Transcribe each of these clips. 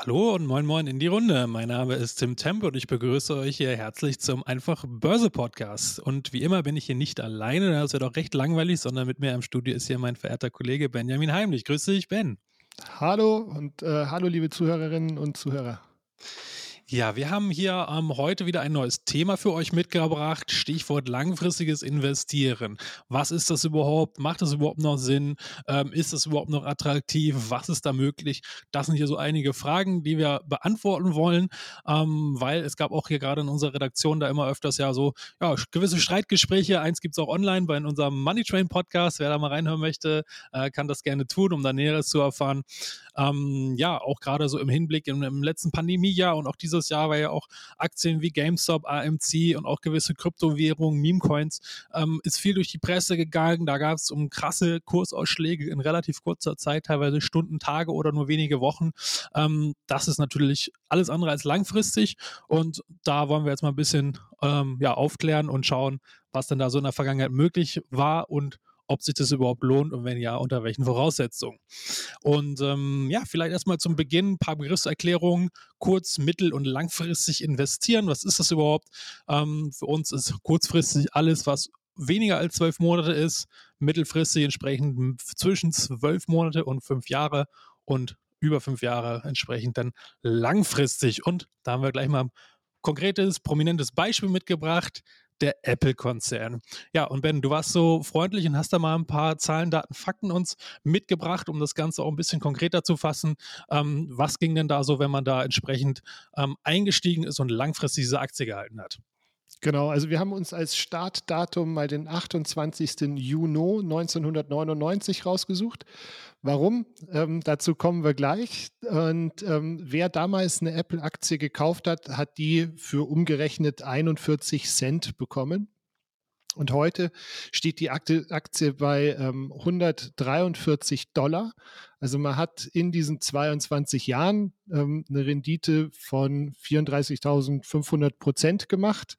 Hallo und moin moin in die Runde. Mein Name ist Tim Tempe und ich begrüße euch hier herzlich zum Einfach Börse Podcast. Und wie immer bin ich hier nicht alleine, das wird auch recht langweilig, sondern mit mir im Studio ist hier mein verehrter Kollege Benjamin Heimlich. Grüße dich, Ben. Hallo und äh, hallo liebe Zuhörerinnen und Zuhörer. Ja, wir haben hier ähm, heute wieder ein neues Thema für euch mitgebracht. Stichwort langfristiges Investieren. Was ist das überhaupt? Macht das überhaupt noch Sinn? Ähm, ist das überhaupt noch attraktiv? Was ist da möglich? Das sind hier so einige Fragen, die wir beantworten wollen, ähm, weil es gab auch hier gerade in unserer Redaktion da immer öfters ja so ja, gewisse Streitgespräche. Eins gibt es auch online bei unserem Money Train Podcast. Wer da mal reinhören möchte, äh, kann das gerne tun, um da Näheres zu erfahren. Ähm, ja, auch gerade so im Hinblick im, im letzten Pandemiejahr und auch dieses dieses Jahr, weil ja auch Aktien wie GameStop, AMC und auch gewisse Kryptowährungen, Meme-Coins, ähm, ist viel durch die Presse gegangen. Da gab es um krasse Kursausschläge in relativ kurzer Zeit, teilweise Stunden, Tage oder nur wenige Wochen. Ähm, das ist natürlich alles andere als langfristig und da wollen wir jetzt mal ein bisschen ähm, ja, aufklären und schauen, was denn da so in der Vergangenheit möglich war und ob sich das überhaupt lohnt und wenn ja, unter welchen Voraussetzungen. Und ähm, ja, vielleicht erstmal zum Beginn ein paar Begriffserklärungen. Kurz-, mittel- und langfristig investieren. Was ist das überhaupt? Ähm, für uns ist kurzfristig alles, was weniger als zwölf Monate ist, mittelfristig entsprechend zwischen zwölf Monate und fünf Jahre und über fünf Jahre entsprechend dann langfristig. Und da haben wir gleich mal ein konkretes, prominentes Beispiel mitgebracht der Apple-Konzern. Ja, und Ben, du warst so freundlich und hast da mal ein paar Zahlen, Daten, Fakten uns mitgebracht, um das Ganze auch ein bisschen konkreter zu fassen. Ähm, was ging denn da so, wenn man da entsprechend ähm, eingestiegen ist und langfristig diese Aktie gehalten hat? Genau, also wir haben uns als Startdatum mal den 28. Juni 1999 rausgesucht. Warum? Ähm, dazu kommen wir gleich. Und ähm, wer damals eine Apple-Aktie gekauft hat, hat die für umgerechnet 41 Cent bekommen. Und heute steht die Aktie bei ähm, 143 Dollar. Also man hat in diesen 22 Jahren ähm, eine Rendite von 34.500 Prozent gemacht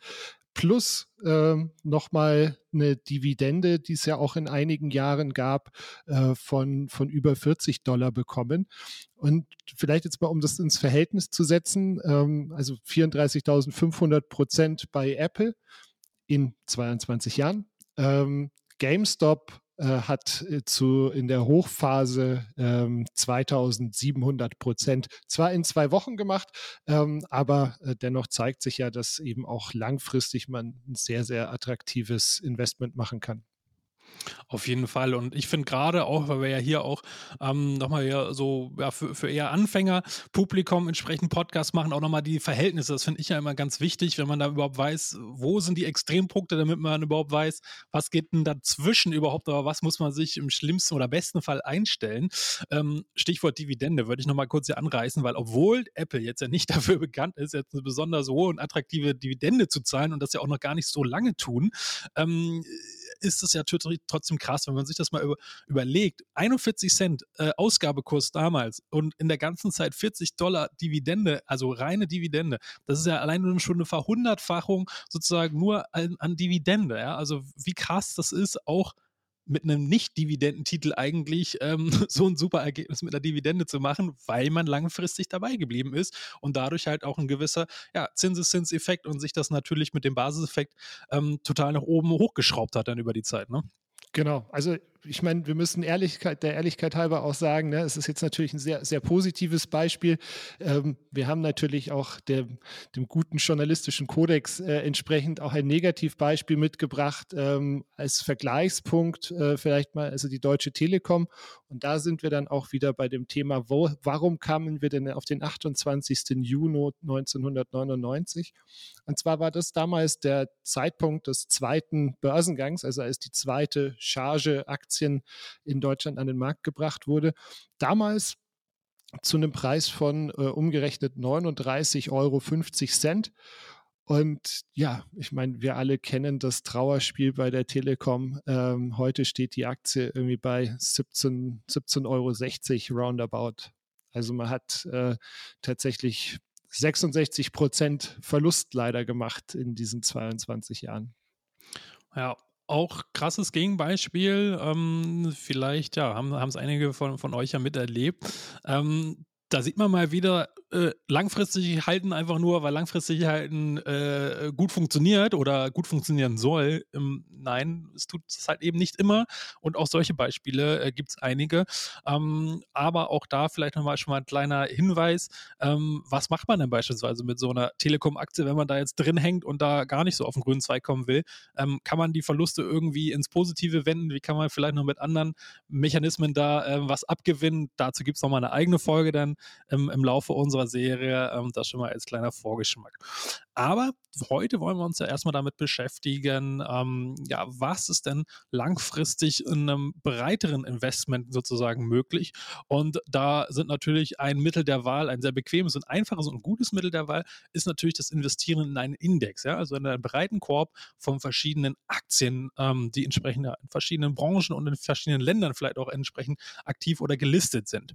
plus äh, nochmal eine Dividende, die es ja auch in einigen Jahren gab, äh, von, von über 40 Dollar bekommen. Und vielleicht jetzt mal, um das ins Verhältnis zu setzen, ähm, also 34.500 Prozent bei Apple in 22 Jahren. Ähm, GameStop hat äh, zu, in der Hochphase ähm, 2700 Prozent zwar in zwei Wochen gemacht, ähm, aber äh, dennoch zeigt sich ja, dass eben auch langfristig man ein sehr, sehr attraktives Investment machen kann. Auf jeden Fall. Und ich finde gerade auch, weil wir ja hier auch ähm, nochmal ja so ja, für, für eher Anfänger Publikum entsprechend Podcasts machen, auch nochmal die Verhältnisse. Das finde ich ja immer ganz wichtig, wenn man da überhaupt weiß, wo sind die Extrempunkte, damit man überhaupt weiß, was geht denn dazwischen überhaupt, aber was muss man sich im schlimmsten oder besten Fall einstellen. Ähm, Stichwort Dividende würde ich nochmal kurz hier anreißen, weil obwohl Apple jetzt ja nicht dafür bekannt ist, jetzt eine besonders hohe und attraktive Dividende zu zahlen und das ja auch noch gar nicht so lange tun, ähm, ist es ja trotzdem krass, wenn man sich das mal über, überlegt. 41 Cent äh, Ausgabekurs damals und in der ganzen Zeit 40 Dollar Dividende, also reine Dividende. Das ist ja allein schon eine Verhundertfachung sozusagen nur an, an Dividende. Ja? Also wie krass das ist, auch mit einem Nicht-Dividendentitel eigentlich ähm, so ein super Ergebnis mit einer Dividende zu machen, weil man langfristig dabei geblieben ist und dadurch halt auch ein gewisser ja, Zinseszinseffekt und sich das natürlich mit dem Basiseffekt ähm, total nach oben hochgeschraubt hat dann über die Zeit. Ne? Genau, also ich meine, wir müssen Ehrlichkeit, der Ehrlichkeit halber auch sagen, ne, es ist jetzt natürlich ein sehr, sehr positives Beispiel. Ähm, wir haben natürlich auch der, dem guten journalistischen Kodex äh, entsprechend auch ein Negativbeispiel mitgebracht ähm, als Vergleichspunkt äh, vielleicht mal, also die Deutsche Telekom. Und da sind wir dann auch wieder bei dem Thema, wo, warum kamen wir denn auf den 28. Juni 1999? Und zwar war das damals der Zeitpunkt des zweiten Börsengangs, also als die zweite Charge Aktien in Deutschland an den Markt gebracht wurde. Damals zu einem Preis von äh, umgerechnet 39,50 Euro. Und ja, ich meine, wir alle kennen das Trauerspiel bei der Telekom. Ähm, heute steht die Aktie irgendwie bei 17,60 17 Euro roundabout. Also man hat äh, tatsächlich 66 Prozent Verlust leider gemacht in diesen 22 Jahren. Ja, auch krasses Gegenbeispiel. Ähm, vielleicht ja, haben es einige von, von euch ja miterlebt. Ähm, da sieht man mal wieder, äh, langfristig halten einfach nur, weil langfristig halten äh, gut funktioniert oder gut funktionieren soll. Ähm, nein, es tut es halt eben nicht immer. Und auch solche Beispiele äh, gibt es einige. Ähm, aber auch da vielleicht nochmal schon mal ein kleiner Hinweis. Ähm, was macht man denn beispielsweise mit so einer Telekom-Aktie, wenn man da jetzt drin hängt und da gar nicht so auf den grünen Zweig kommen will? Ähm, kann man die Verluste irgendwie ins Positive wenden? Wie kann man vielleicht noch mit anderen Mechanismen da äh, was abgewinnen? Dazu gibt es nochmal eine eigene Folge dann ähm, im Laufe unserer Serie. Ähm, das schon mal als kleiner Vorgeschmack. Aber heute wollen wir uns ja erstmal damit beschäftigen, ähm, ja, was ist denn langfristig in einem breiteren Investment sozusagen möglich? Und da sind natürlich ein Mittel der Wahl, ein sehr bequemes und einfaches und gutes Mittel der Wahl, ist natürlich das Investieren in einen Index, ja, also in einen breiten Korb von verschiedenen Aktien, ähm, die entsprechend in verschiedenen Branchen und in verschiedenen Ländern vielleicht auch entsprechend aktiv oder gelistet sind.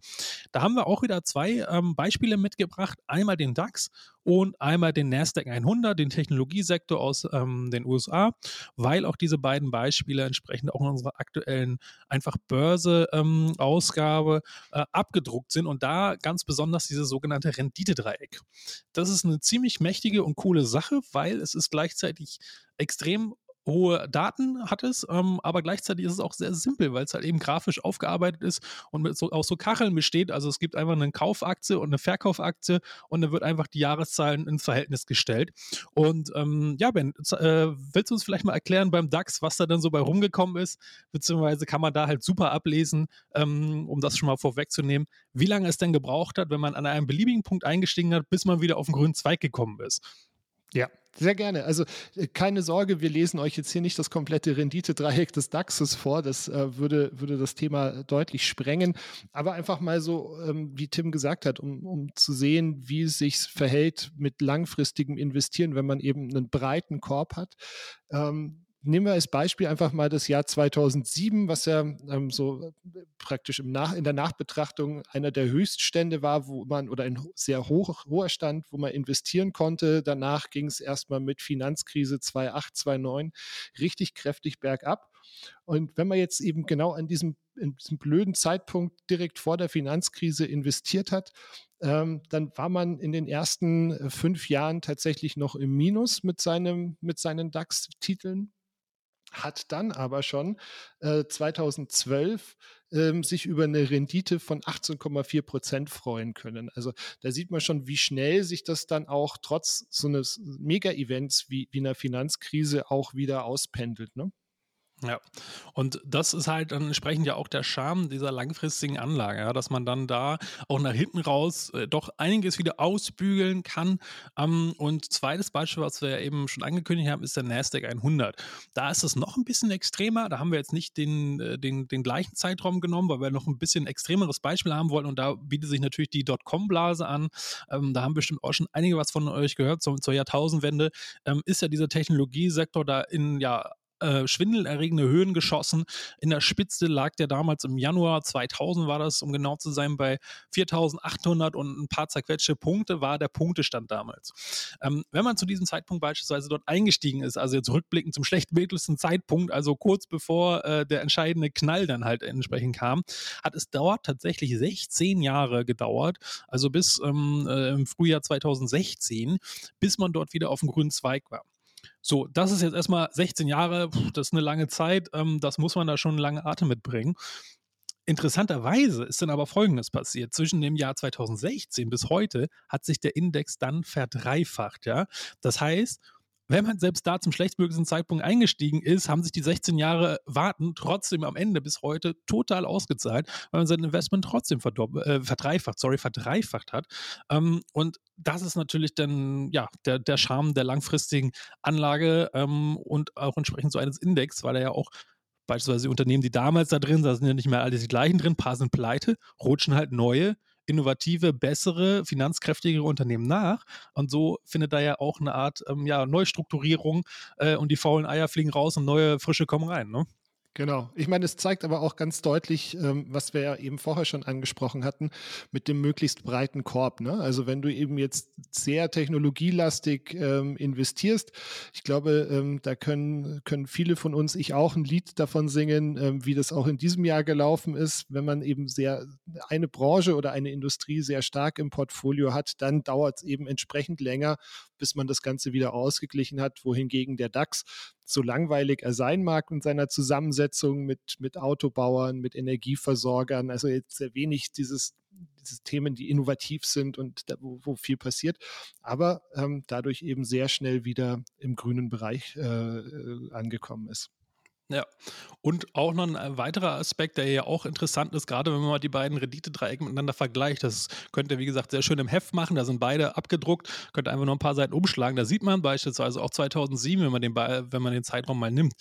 Da haben wir auch wieder zwei ähm, Beispiele mitgebracht. Einmal den DAX und einmal den Nasdaq 100, den Technologiesektor aus ähm, den USA, weil auch diese beiden Beispiele entsprechend auch in unserer aktuellen einfach Börse-Ausgabe ähm, äh, abgedruckt sind und da ganz besonders dieses sogenannte Renditedreieck. Das ist eine ziemlich mächtige und coole Sache, weil es ist gleichzeitig extrem hohe Daten hat es, ähm, aber gleichzeitig ist es auch sehr simpel, weil es halt eben grafisch aufgearbeitet ist und mit so, aus so Kacheln besteht. Also es gibt einfach eine Kaufaktie und eine Verkaufaktie und dann wird einfach die Jahreszahlen ins Verhältnis gestellt. Und ähm, ja, Ben, äh, willst du uns vielleicht mal erklären beim DAX, was da dann so bei rumgekommen ist? Beziehungsweise kann man da halt super ablesen, ähm, um das schon mal vorwegzunehmen, wie lange es denn gebraucht hat, wenn man an einem beliebigen Punkt eingestiegen hat, bis man wieder auf den grünen Zweig gekommen ist. Ja, sehr gerne. Also äh, keine Sorge, wir lesen euch jetzt hier nicht das komplette Renditedreieck des DAXes vor. Das äh, würde, würde das Thema deutlich sprengen. Aber einfach mal so, ähm, wie Tim gesagt hat, um, um zu sehen, wie es sich verhält mit langfristigem Investieren, wenn man eben einen breiten Korb hat. Ähm, nehmen wir als Beispiel einfach mal das Jahr 2007, was ja ähm, so äh, praktisch Nach in der Nachbetrachtung einer der Höchststände war, wo man oder ein sehr hoch, hoher Stand, wo man investieren konnte. Danach ging es erstmal mit Finanzkrise 2008, 2009 richtig kräftig bergab. Und wenn man jetzt eben genau an diesem, diesem blöden Zeitpunkt direkt vor der Finanzkrise investiert hat, ähm, dann war man in den ersten äh, fünf Jahren tatsächlich noch im Minus mit, seinem, mit seinen DAX-Titeln hat dann aber schon äh, 2012 ähm, sich über eine Rendite von 18,4 Prozent freuen können. Also da sieht man schon, wie schnell sich das dann auch trotz so eines Mega-Events wie, wie einer Finanzkrise auch wieder auspendelt. Ne? Ja, und das ist halt dann entsprechend ja auch der Charme dieser langfristigen Anlage, ja, dass man dann da auch nach hinten raus äh, doch einiges wieder ausbügeln kann. Ähm, und zweites Beispiel, was wir ja eben schon angekündigt haben, ist der Nasdaq 100. Da ist es noch ein bisschen extremer. Da haben wir jetzt nicht den, äh, den, den gleichen Zeitraum genommen, weil wir noch ein bisschen extremeres Beispiel haben wollen. Und da bietet sich natürlich die Dotcom-Blase an. Ähm, da haben bestimmt auch schon einige was von euch gehört zur, zur Jahrtausendwende. Ähm, ist ja dieser Technologiesektor da in ja äh, schwindelerregende Höhen geschossen. In der Spitze lag der damals im Januar 2000 war das, um genau zu sein, bei 4800 und ein paar zerquetschte Punkte war der Punktestand damals. Ähm, wenn man zu diesem Zeitpunkt beispielsweise dort eingestiegen ist, also jetzt rückblickend zum schlechtmöglichsten Zeitpunkt, also kurz bevor äh, der entscheidende Knall dann halt entsprechend kam, hat es dort tatsächlich 16 Jahre gedauert, also bis ähm, äh, im Frühjahr 2016, bis man dort wieder auf dem grünen Zweig war. So, das ist jetzt erstmal 16 Jahre, das ist eine lange Zeit, ähm, das muss man da schon langen Atem mitbringen. Interessanterweise ist dann aber Folgendes passiert. Zwischen dem Jahr 2016 bis heute hat sich der Index dann verdreifacht. Ja? Das heißt, wenn man selbst da zum schlechtmöglichsten Zeitpunkt eingestiegen ist, haben sich die 16 Jahre Warten trotzdem am Ende bis heute total ausgezahlt, weil man sein Investment trotzdem äh, verdreifacht, sorry, verdreifacht hat. Ähm, und das ist natürlich dann ja der, der Charme der langfristigen Anlage ähm, und auch entsprechend so eines Index, weil er ja auch beispielsweise Unternehmen, die damals da drin, da sind ja nicht mehr alle die gleichen drin, paar sind pleite, rutschen halt neue innovative, bessere, finanzkräftigere Unternehmen nach. Und so findet da ja auch eine Art ähm, ja, Neustrukturierung äh, und die faulen Eier fliegen raus und neue Frische kommen rein. Ne? Genau. Ich meine, es zeigt aber auch ganz deutlich, ähm, was wir ja eben vorher schon angesprochen hatten, mit dem möglichst breiten Korb. Ne? Also wenn du eben jetzt sehr technologielastig ähm, investierst, ich glaube, ähm, da können, können viele von uns, ich auch, ein Lied davon singen, ähm, wie das auch in diesem Jahr gelaufen ist. Wenn man eben sehr eine Branche oder eine Industrie sehr stark im Portfolio hat, dann dauert es eben entsprechend länger, bis man das Ganze wieder ausgeglichen hat, wohingegen der DAX so langweilig er sein mag in seiner Zusammensetzung mit, mit Autobauern, mit Energieversorgern, also jetzt sehr wenig dieses, diese Themen, die innovativ sind und da, wo, wo, viel passiert, aber ähm, dadurch eben sehr schnell wieder im grünen Bereich äh, äh angekommen ist. Ja, und auch noch ein äh, weiterer Aspekt, der ja auch interessant ist, gerade wenn man mal die beiden Renditedreiecke miteinander vergleicht. Das könnt ihr, wie gesagt, sehr schön im Heft machen. Da sind beide abgedruckt. Könnt ihr einfach nur ein paar Seiten umschlagen. Da sieht man beispielsweise auch 2007, wenn man den, wenn man den Zeitraum mal nimmt,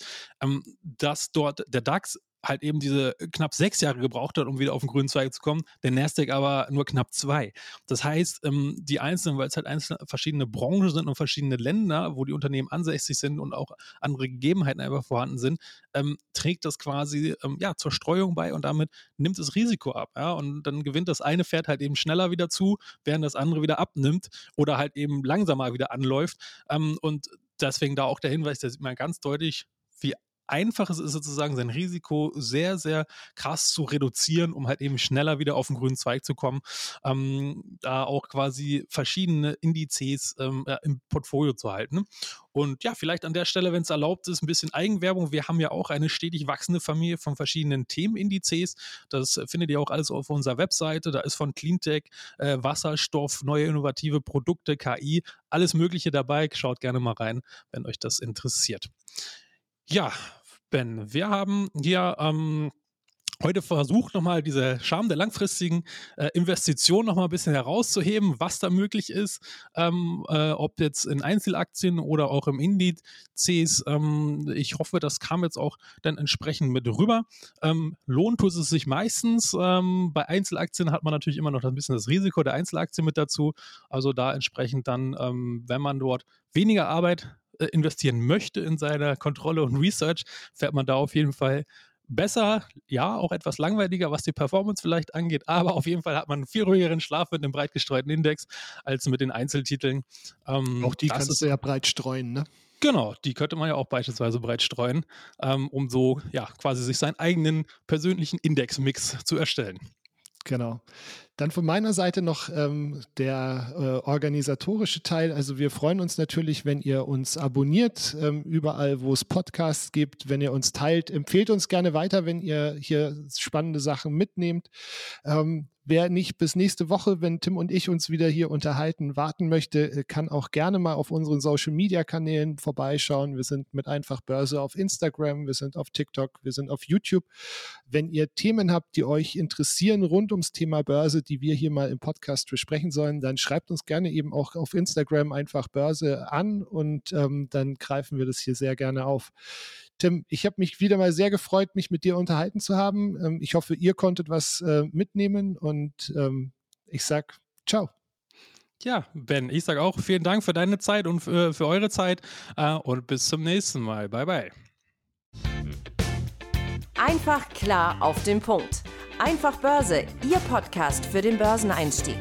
ähm, dass dort der DAX halt eben diese knapp sechs Jahre gebraucht hat, um wieder auf den grünen Zweig zu kommen, der Nasdaq aber nur knapp zwei. Das heißt, ähm, die einzelnen, weil es halt einzelne verschiedene Branchen sind und verschiedene Länder, wo die Unternehmen ansässig sind und auch andere Gegebenheiten einfach vorhanden sind, ähm, trägt das quasi ähm, ja, zur Streuung bei und damit nimmt es Risiko ab. Ja? Und dann gewinnt das eine Pferd halt eben schneller wieder zu, während das andere wieder abnimmt oder halt eben langsamer wieder anläuft. Ähm, und deswegen da auch der Hinweis, da sieht man ganz deutlich, wie einfach es ist sozusagen, sein Risiko sehr, sehr krass zu reduzieren, um halt eben schneller wieder auf den grünen Zweig zu kommen, ähm, da auch quasi verschiedene Indizes ähm, ja, im Portfolio zu halten. Und ja, vielleicht an der Stelle, wenn es erlaubt ist, ein bisschen Eigenwerbung. Wir haben ja auch eine stetig wachsende Familie von verschiedenen Themenindizes. Das findet ihr auch alles auf unserer Webseite. Da ist von Cleantech, äh, Wasserstoff, neue innovative Produkte, KI, alles Mögliche dabei. Schaut gerne mal rein, wenn euch das interessiert. Ja, Ben, wir haben hier ähm, heute versucht, nochmal diese Charme der langfristigen äh, Investition nochmal ein bisschen herauszuheben, was da möglich ist, ähm, äh, ob jetzt in Einzelaktien oder auch im Indizes. Ähm, ich hoffe, das kam jetzt auch dann entsprechend mit rüber. Ähm, lohnt tut es sich meistens. Ähm, bei Einzelaktien hat man natürlich immer noch ein bisschen das Risiko der Einzelaktien mit dazu. Also da entsprechend dann, ähm, wenn man dort weniger Arbeit investieren möchte in seine Kontrolle und Research, fährt man da auf jeden Fall besser, ja, auch etwas langweiliger, was die Performance vielleicht angeht, aber auf jeden Fall hat man einen viel ruhigeren Schlaf mit einem breit gestreuten Index als mit den Einzeltiteln. Ähm, auch die kannst du ja breit streuen, ne? Genau, die könnte man ja auch beispielsweise breit streuen, ähm, um so ja quasi sich seinen eigenen persönlichen Indexmix zu erstellen. Genau. Dann von meiner Seite noch ähm, der äh, organisatorische Teil. Also wir freuen uns natürlich, wenn ihr uns abonniert, ähm, überall, wo es Podcasts gibt, wenn ihr uns teilt. Empfehlt uns gerne weiter, wenn ihr hier spannende Sachen mitnehmt. Ähm, Wer nicht bis nächste Woche, wenn Tim und ich uns wieder hier unterhalten, warten möchte, äh, kann auch gerne mal auf unseren Social Media Kanälen vorbeischauen. Wir sind mit Einfach Börse auf Instagram, wir sind auf TikTok, wir sind auf YouTube. Wenn ihr Themen habt, die euch interessieren rund ums Thema Börse, die wir hier mal im Podcast besprechen sollen, dann schreibt uns gerne eben auch auf Instagram einfach Börse an und ähm, dann greifen wir das hier sehr gerne auf. Tim, ich habe mich wieder mal sehr gefreut, mich mit dir unterhalten zu haben. Ähm, ich hoffe, ihr konntet was äh, mitnehmen und ähm, ich sage ciao. Ja, Ben, ich sage auch vielen Dank für deine Zeit und für, für eure Zeit äh, und bis zum nächsten Mal. Bye, bye. Einfach klar auf den Punkt. Einfach Börse, Ihr Podcast für den Börseneinstieg.